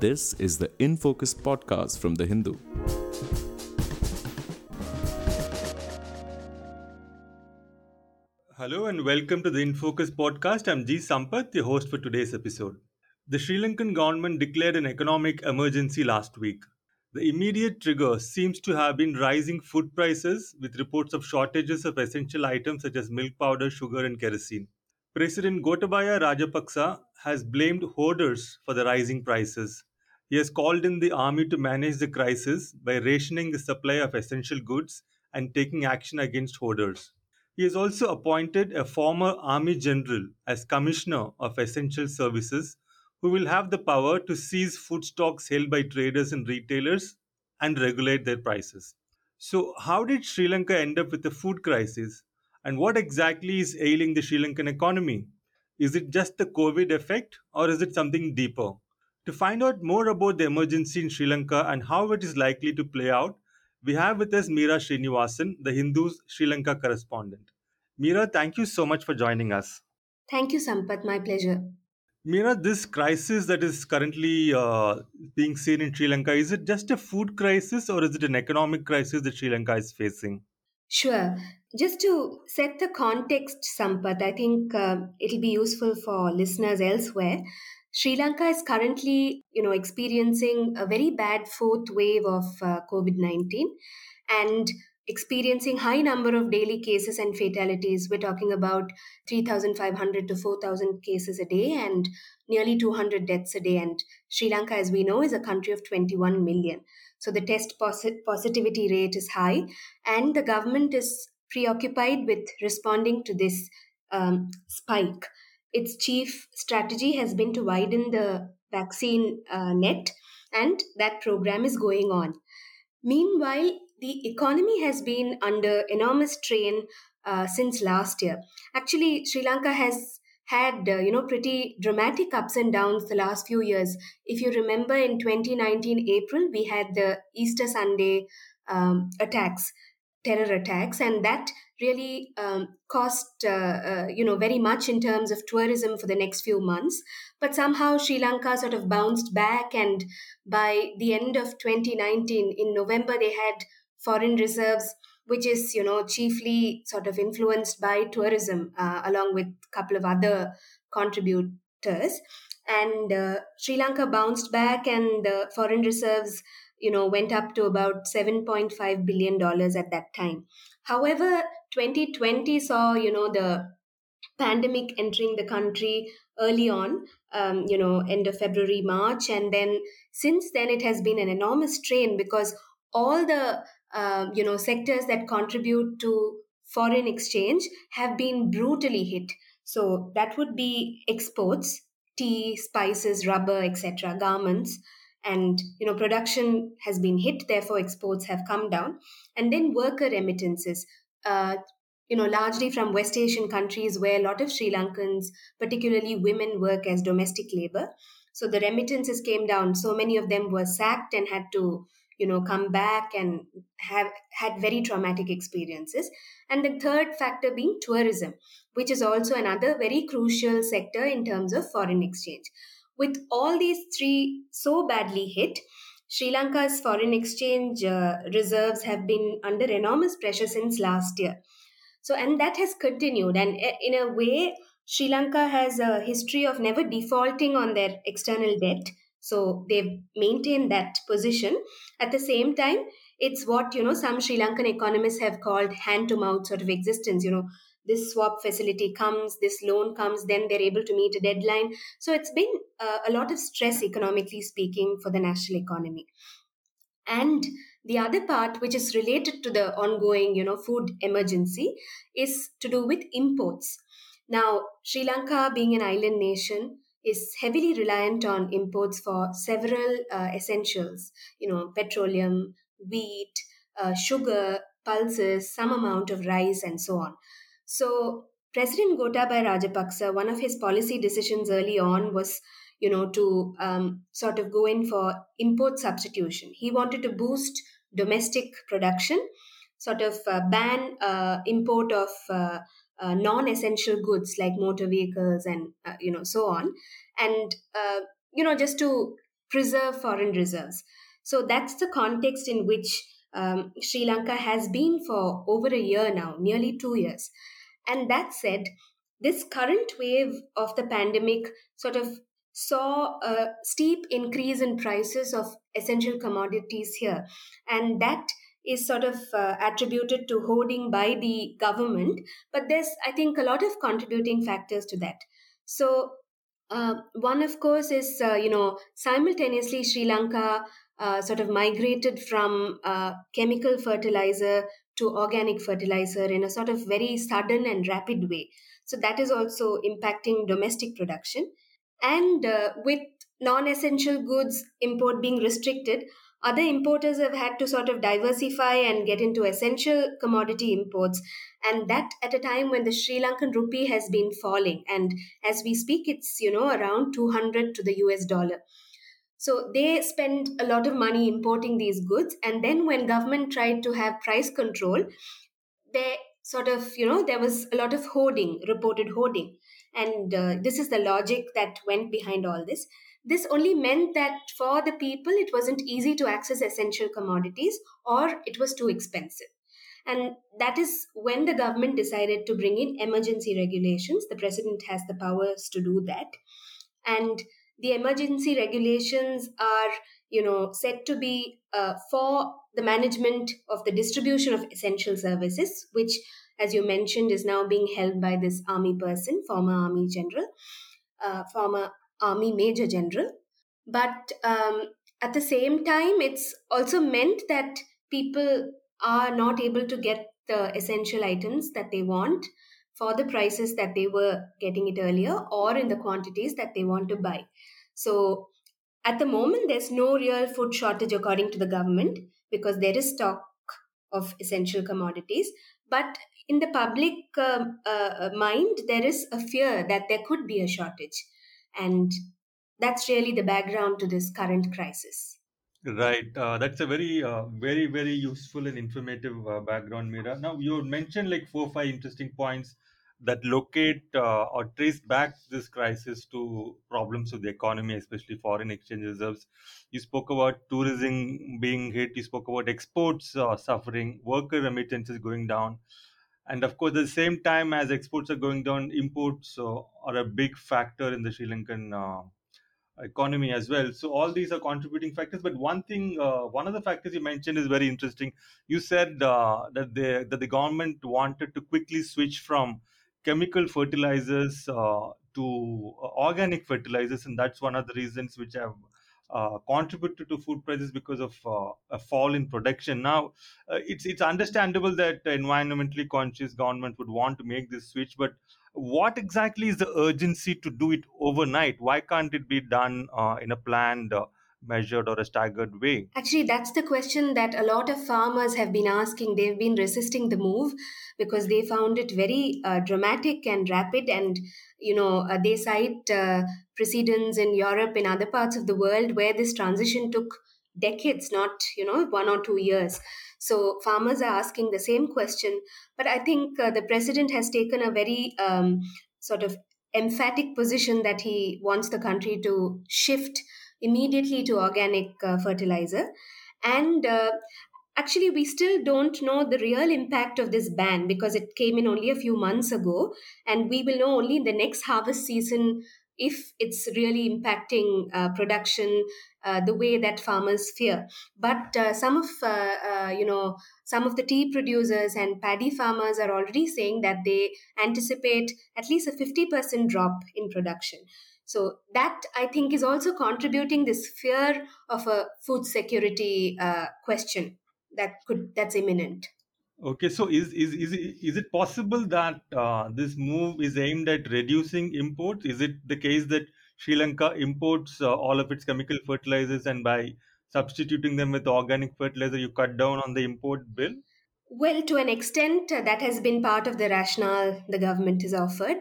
This is the In Focus podcast from The Hindu. Hello and welcome to the In Focus podcast. I'm G. Sampath, the host for today's episode. The Sri Lankan government declared an economic emergency last week. The immediate trigger seems to have been rising food prices, with reports of shortages of essential items such as milk powder, sugar, and kerosene. President Gotabaya Rajapaksa has blamed hoarders for the rising prices. He has called in the army to manage the crisis by rationing the supply of essential goods and taking action against hoarders. He has also appointed a former army general as commissioner of essential services who will have the power to seize food stocks held by traders and retailers and regulate their prices. So, how did Sri Lanka end up with a food crisis? And what exactly is ailing the Sri Lankan economy? Is it just the COVID effect or is it something deeper? To find out more about the emergency in Sri Lanka and how it is likely to play out, we have with us Meera Srinivasan, the Hindu's Sri Lanka correspondent. Meera, thank you so much for joining us. Thank you, Sampath. My pleasure. Meera, this crisis that is currently uh, being seen in Sri Lanka, is it just a food crisis or is it an economic crisis that Sri Lanka is facing? Sure. Just to set the context, Sampath, I think uh, it'll be useful for listeners elsewhere. Sri Lanka is currently, you know, experiencing a very bad fourth wave of uh, COVID-19 and experiencing high number of daily cases and fatalities. We're talking about 3,500 to 4,000 cases a day and nearly 200 deaths a day. And Sri Lanka, as we know, is a country of 21 million. So the test posit- positivity rate is high, and the government is preoccupied with responding to this um, spike. Its chief strategy has been to widen the vaccine uh, net, and that program is going on. Meanwhile, the economy has been under enormous strain uh, since last year. Actually, Sri Lanka has had uh, you know pretty dramatic ups and downs the last few years. If you remember, in 2019 April, we had the Easter Sunday um, attacks, terror attacks, and that really um, cost uh, uh, you know very much in terms of tourism for the next few months. But somehow Sri Lanka sort of bounced back, and by the end of 2019, in November, they had foreign reserves which is you know chiefly sort of influenced by tourism uh, along with a couple of other contributors and uh, sri lanka bounced back and the foreign reserves you know went up to about 7.5 billion dollars at that time however 2020 saw you know the pandemic entering the country early on um, you know end of february march and then since then it has been an enormous strain because all the uh, you know sectors that contribute to foreign exchange have been brutally hit. So that would be exports tea spices rubber etc garments and you know production has been hit therefore exports have come down. And then worker remittances uh, you know largely from west asian countries where a lot of sri lankans particularly women work as domestic labor. So the remittances came down. So many of them were sacked and had to you know come back and have had very traumatic experiences. And the third factor being tourism which is also another very crucial sector in terms of foreign exchange. With all these three so badly hit sri lanka's foreign exchange uh, reserves have been under enormous pressure since last year so and that has continued and uh, in a way sri lanka has a history of never defaulting on their external debt so they've maintained that position. At the same time, it's what you know some Sri Lankan economists have called hand to mouth sort of existence. You know, this swap facility comes, this loan comes, then they're able to meet a deadline. So it's been uh, a lot of stress economically speaking for the national economy. And the other part, which is related to the ongoing, you know, food emergency, is to do with imports. Now, Sri Lanka being an island nation, is heavily reliant on imports for several uh, essentials, you know, petroleum, wheat, uh, sugar, pulses, some amount of rice, and so on. So, President Gotabaya Rajapaksa, one of his policy decisions early on was, you know, to um, sort of go in for import substitution. He wanted to boost domestic production, sort of uh, ban uh, import of uh, uh, non-essential goods like motor vehicles and uh, you know so on and uh, you know just to preserve foreign reserves. So that's the context in which um, Sri Lanka has been for over a year now, nearly two years. And that said, this current wave of the pandemic sort of saw a steep increase in prices of essential commodities here. And that is sort of uh, attributed to hoarding by the government. But there's, I think, a lot of contributing factors to that. So, uh, one, of course, is, uh, you know, simultaneously Sri Lanka uh, sort of migrated from uh, chemical fertilizer to organic fertilizer in a sort of very sudden and rapid way. So that is also impacting domestic production. And uh, with non essential goods import being restricted, other importers have had to sort of diversify and get into essential commodity imports. And that at a time when the Sri Lankan rupee has been falling. And as we speak, it's, you know, around 200 to the US dollar. So they spend a lot of money importing these goods. And then when government tried to have price control, they sort of, you know, there was a lot of hoarding, reported hoarding. And uh, this is the logic that went behind all this. This only meant that for the people, it wasn't easy to access essential commodities or it was too expensive. And that is when the government decided to bring in emergency regulations. The president has the powers to do that. And the emergency regulations are you know said to be uh, for the management of the distribution of essential services which as you mentioned is now being held by this army person former army general uh, former army major general. But um, at the same time it's also meant that people are not able to get the essential items that they want for the prices that they were getting it earlier or in the quantities that they want to buy. So at the moment, there's no real food shortage according to the government because there is stock of essential commodities. But in the public uh, uh, mind, there is a fear that there could be a shortage. And that's really the background to this current crisis. Right. Uh, that's a very, uh, very, very useful and informative uh, background, Meera. Now, you mentioned like four, or five interesting points that locate uh, or trace back this crisis to problems of the economy, especially foreign exchange reserves. You spoke about tourism being hit, you spoke about exports uh, suffering, worker remittances going down. And of course, at the same time as exports are going down, imports uh, are a big factor in the Sri Lankan economy as well. So all these are contributing factors. But one thing, uh, one of the factors you mentioned is very interesting. You said uh, that the that the government wanted to quickly switch from chemical fertilizers uh, to uh, organic fertilizers, and that's one of the reasons which have uh, contributed to food prices because of uh, a fall in production. Now, it's it's understandable that environmentally conscious government would want to make this switch, but what exactly is the urgency to do it overnight? Why can't it be done uh, in a planned? measured or a staggered way? Actually, that's the question that a lot of farmers have been asking. They've been resisting the move because they found it very uh, dramatic and rapid. And, you know, uh, they cite uh, precedents in Europe and other parts of the world where this transition took decades, not, you know, one or two years. So farmers are asking the same question. But I think uh, the president has taken a very um, sort of emphatic position that he wants the country to shift immediately to organic uh, fertilizer. And uh, actually, we still don't know the real impact of this ban because it came in only a few months ago. And we will know only in the next harvest season if it's really impacting uh, production uh, the way that farmers fear. But uh, some of uh, uh, you know some of the tea producers and paddy farmers are already saying that they anticipate at least a fifty percent drop in production. So that I think is also contributing this fear of a food security uh, question that could that's imminent. Okay, so is is is is it possible that uh, this move is aimed at reducing imports? Is it the case that Sri Lanka imports uh, all of its chemical fertilizers and by substituting them with organic fertilizer, you cut down on the import bill? Well, to an extent, uh, that has been part of the rationale the government has offered.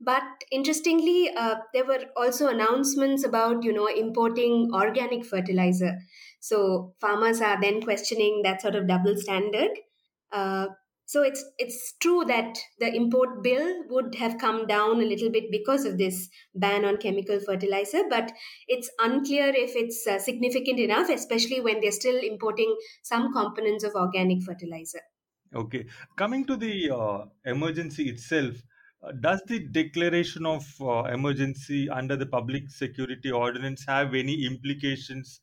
But interestingly, uh, there were also announcements about you know importing organic fertilizer. So farmers are then questioning that sort of double standard. Uh, so it's it's true that the import bill would have come down a little bit because of this ban on chemical fertilizer, but it's unclear if it's uh, significant enough, especially when they're still importing some components of organic fertilizer. Okay, coming to the uh, emergency itself, uh, does the declaration of uh, emergency under the Public Security Ordinance have any implications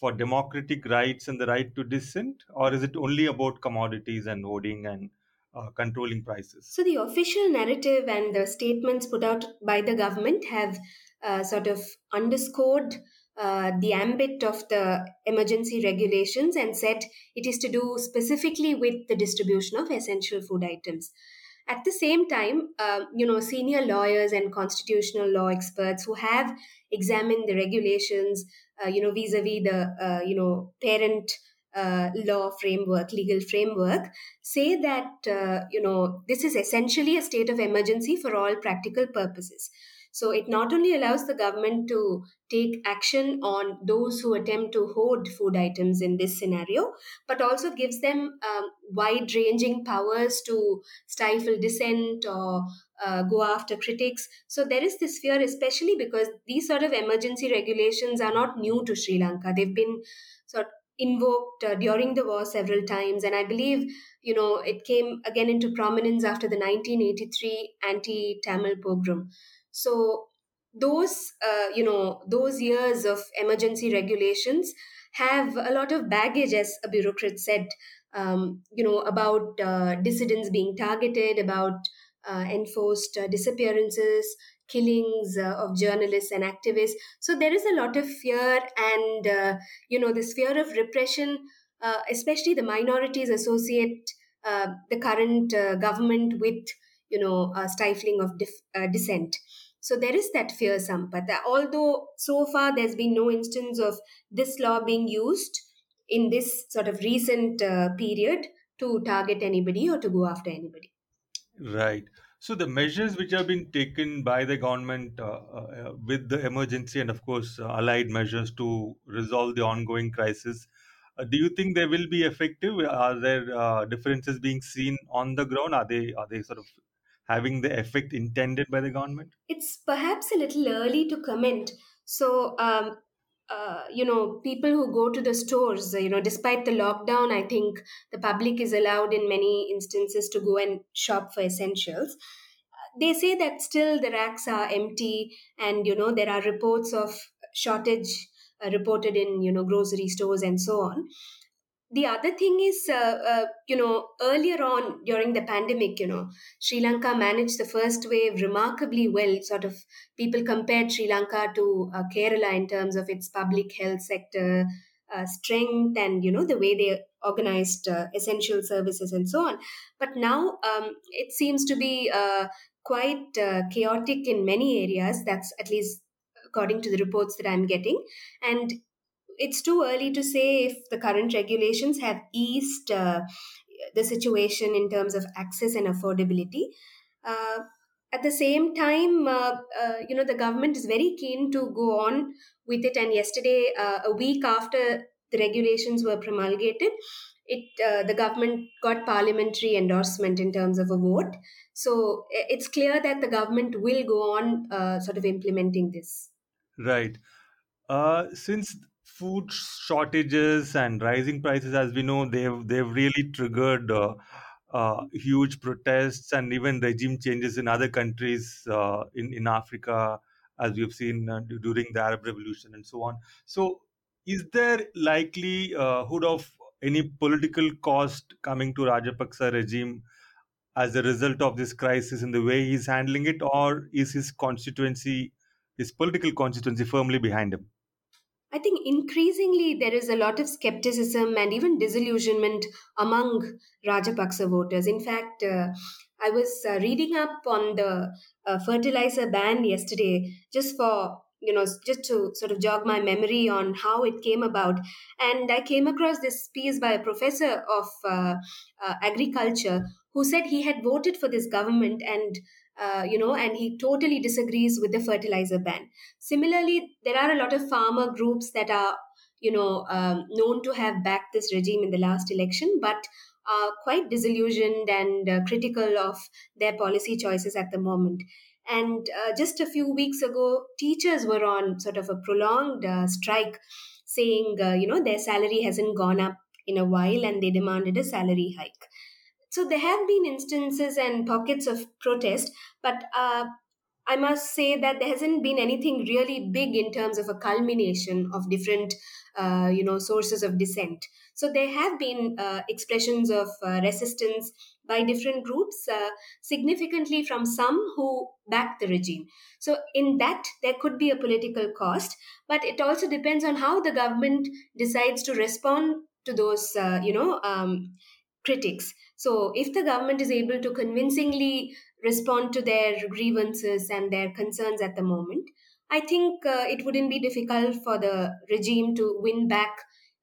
for democratic rights and the right to dissent, or is it only about commodities and voting and uh, controlling prices? So, the official narrative and the statements put out by the government have uh, sort of underscored uh, the ambit of the emergency regulations and said it is to do specifically with the distribution of essential food items. At the same time, uh, you know, senior lawyers and constitutional law experts who have examined the regulations, uh, you know, vis-a-vis the, uh, you know, parent uh, law framework, legal framework, say that, uh, you know, this is essentially a state of emergency for all practical purposes. So it not only allows the government to take action on those who attempt to hoard food items in this scenario, but also gives them um, wide ranging powers to stifle dissent or uh, go after critics. So there is this fear, especially because these sort of emergency regulations are not new to Sri Lanka. They've been sort of invoked uh, during the war several times and i believe you know it came again into prominence after the 1983 anti tamil pogrom so those uh, you know those years of emergency regulations have a lot of baggage as a bureaucrat said um, you know about uh, dissidents being targeted about uh, enforced uh, disappearances killings uh, of journalists and activists. So there is a lot of fear and uh, you know this fear of repression especially the minorities associate the current government with you know stifling of dif- dissent so there is that fear, Sampath. Although so far there's been no instance of this law being used in this sort of recent uh, period to target anybody or to go after anybody. Right. So the measures which have been taken by the government uh, uh, with the emergency and of course uh, allied measures to resolve the ongoing crisis, uh, do you think they will be effective? Are there uh, differences being seen on the ground? Are they are they sort of having the effect intended by the government? It's perhaps a little early to comment. So, um, uh, you know, people who go to the stores, you know, despite the lockdown, I think the public is allowed in many instances to go and shop for essentials. They say that still the racks are empty, and you know, there are reports of shortage uh, reported in, you know, grocery stores and so on the other thing is, uh, uh, you know, earlier on during the pandemic, you know, Sri Lanka managed the first wave remarkably well. Sort of people compared Sri Lanka to uh, Kerala in terms of its public health sector uh, strength and, you know, the way they organized uh, essential services and so on. But now um, it seems to be uh, quite chaotic in many areas. That's at least according to the reports that I'm getting. And it's too early to say if the current regulations have eased uh, the situation in terms of access and affordability. Uh, at the same time, uh, uh you know, the government is very keen to go on with it. And yesterday, uh, a week after the regulations were promulgated, it uh, the government got parliamentary endorsement in terms of a vote. So it's clear that the government will go on sort of implementing this. Right. since food shortages and rising prices, as we know, they've they've really triggered uh, uh, huge protests and even regime changes in other countries uh, in in Africa, as we've seen uh, during the Arab Revolution and so on. So, is there likelihood of any political cost coming to Rajapaksa regime as a result of this crisis in the way he's handling it, or is his constituency, his political constituency, firmly behind him? I think increasingly there is a lot of skepticism and even disillusionment among Rajapaksa voters. In fact, uh, I was uh, reading up on the uh, fertilizer ban yesterday just for you know just to sort of jog my memory on how it came about and i came across this piece by a professor of uh, uh, agriculture who said he had voted for this government and uh, you know, and he totally disagrees with the fertilizer ban. Similarly, there are a lot of farmer groups that are, you know, um, known to have backed this regime in the last election, but are quite disillusioned and uh, critical of their policy choices at the moment. And uh, just a few weeks ago, teachers were on sort of a prolonged uh, strike, saying, uh, you know, their salary hasn't gone up in a while and they demanded a salary hike. So there have been instances and pockets of protest, but uh, I must say that there hasn't been anything really big in terms of a culmination of different, uh, you know, sources of dissent. So there have been uh, expressions of uh, resistance by different groups, uh, significantly from some who back the regime. So in that, there could be a political cost, but it also depends on how the government decides to respond to those, uh, you know, um, critics. So if the government is able to convincingly respond to their grievances and their concerns at the moment, I think uh, it wouldn't be difficult for the regime to win back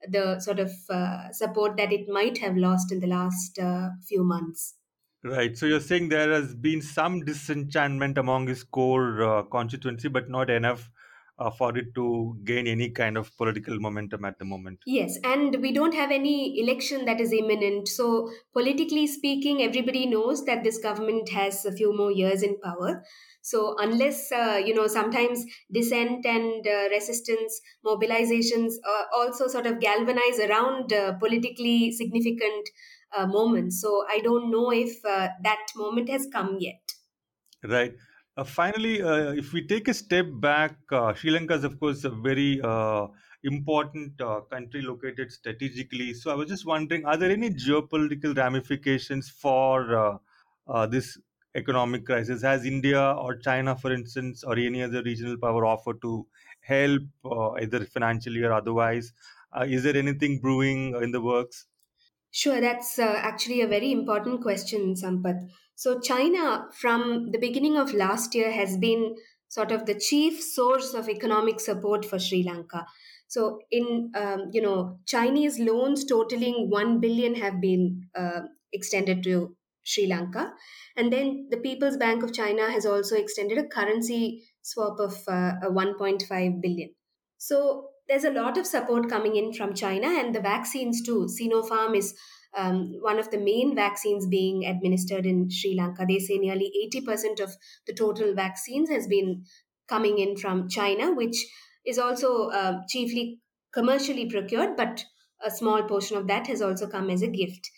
the sort of uh, support that it might have lost in the last uh, few months. Right. So you're saying there has been some disenchantment among his core uh, constituency, but not enough uh, for it to gain any kind of political momentum at the moment. Yes, and we don't have any election that is imminent. So, politically speaking, everybody knows that this government has a few more years in power. So, unless, uh, you know, sometimes dissent and uh, resistance mobilizations uh, also sort of galvanize around uh, politically significant uh, moments. So, I don't know if uh, that moment has come yet. Right. Uh, finally, uh, if we take a step back, uh, Sri Lanka is, of course, a very uh, important uh, country located strategically. So I was just wondering, are there any geopolitical ramifications for uh, this economic crisis? Has India or China, for instance, or any other regional power offered to help, either financially or otherwise? Is there anything brewing in the works? Sure, that's uh, actually a very important question, Sampath. So, China, from the beginning of last year, has been sort of the chief source of economic support for Sri Lanka. So, in um, you know, Chinese loans totaling one billion have been uh, extended to Sri Lanka, and then the People's Bank of China has also extended a currency swap of uh, 1.5 billion. So there's a lot of support coming in from China and the vaccines too. Sinopharm is um, one of the main vaccines being administered in Sri Lanka. They say nearly 80% of the total vaccines has been coming in from China, which is also uh, chiefly commercially procured, but a small portion of that has also come as a gift.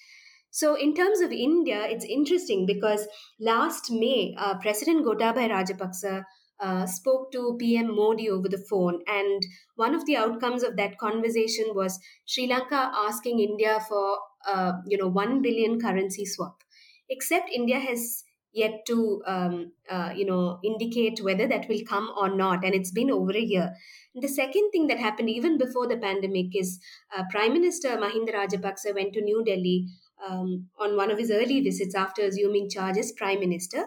So, in terms of India, it's interesting because last May, uh, President Gotabaya Rajapaksa uh, spoke to PM Modi over the phone, and one of the outcomes of that conversation was Sri Lanka asking India for, uh, you know, one billion currency swap. Except India has yet to, um, uh, you know, indicate whether that will come or not, and it's been over a year. And the second thing that happened even before the pandemic is uh, Prime Minister Mahinda Rajapaksa went to New Delhi um, on one of his early visits after assuming charge as Prime Minister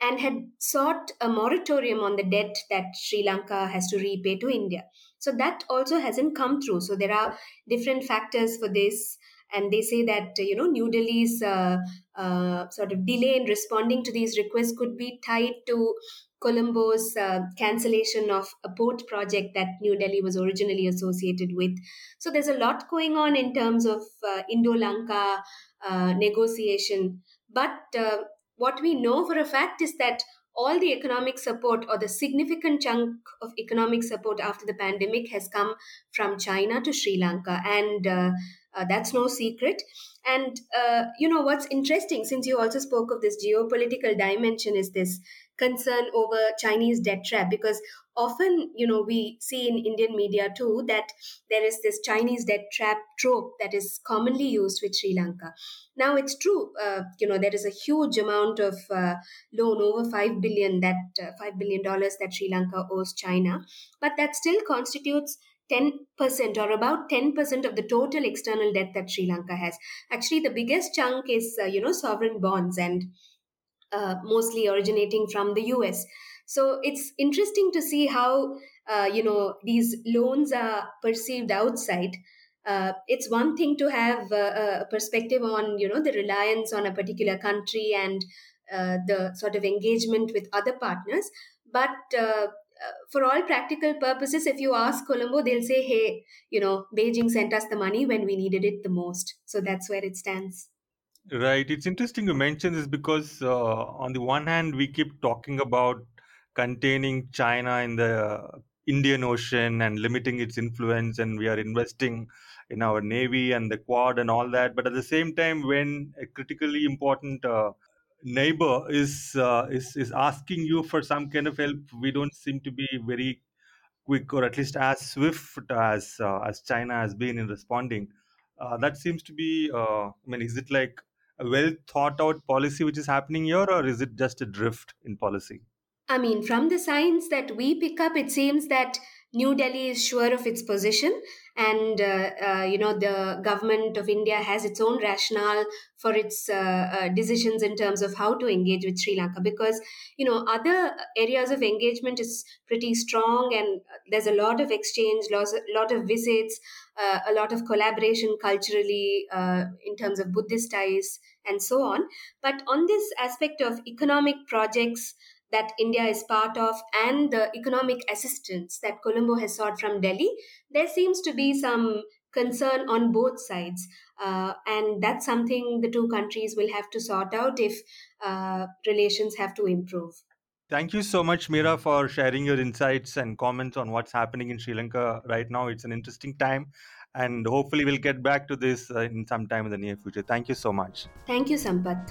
and had sought a moratorium on the debt that Sri Lanka has to repay to India. So that also hasn't come through. So there are different factors for this. And they say that, you know, New Delhi's uh, uh, sort of delay in responding to these requests could be tied to Colombo's uh, cancellation of a port project that New Delhi was originally associated with. So there's a lot going on in terms of uh, Indo Lanka uh, negotiation. But uh, what we know for a fact is that all the economic support or the significant chunk of economic support after the pandemic has come from China to Sri Lanka. And uh, uh, that's no secret. And, uh, you know, what's interesting, since you also spoke of this geopolitical dimension, is this concern over Chinese debt trap because often, you know, we see in Indian media too that there is this Chinese debt trap trope that is commonly used with Sri Lanka. Now, it's true, uh, you know, there is a huge amount of uh, loan over five billion that uh, five billion dollars that Sri Lanka owes China, but that still constitutes 10% or about 10% of the total external debt that Sri Lanka has. Actually, the biggest chunk is, uh, you know, sovereign bonds and uh, mostly originating from the US. So it's interesting to see how, uh, you know, these loans are perceived outside. Uh, it's one thing to have uh, a perspective on, you know, the reliance on a particular country and uh, the sort of engagement with other partners. But uh, for all practical purposes, if you ask Colombo, they'll say, hey, you know, Beijing sent us the money when we needed it the most. So that's where it stands. Right. It's interesting you mention this because, uh, on the one hand, we keep talking about containing China in the Indian Ocean and limiting its influence, and we are investing in our navy and the Quad and all that. But at the same time, when a critically important uh, neighbor is uh, is is asking you for some kind of help, we don't seem to be very quick or at least as swift as uh, as China has been in responding. Uh, that seems to be. Uh, I mean, is it like a well thought out policy which is happening here, or is it just a drift in policy? I mean, from the signs that we pick up, it seems that New Delhi is sure of its position, and uh, uh, you know the government of India has its own rationale for its uh, uh, decisions in terms of how to engage with Sri Lanka. Because you know other areas of engagement is pretty strong, and there's a lot of exchange, lots, a lot of visits, uh, a lot of collaboration culturally uh, in terms of Buddhist ties and so on. But on this aspect of economic projects that India is part of and the economic assistance that Colombo has sought from Delhi, there seems to be some concern on both sides. Uh, and that's something the two countries will have to sort out if uh, relations have to improve. Thank you so much, Meera, for sharing your insights and comments on what's happening in Sri Lanka right now. It's an interesting time, and hopefully, we'll get back to this uh, in some time in the near future. Thank you so much. Thank you, Sampath.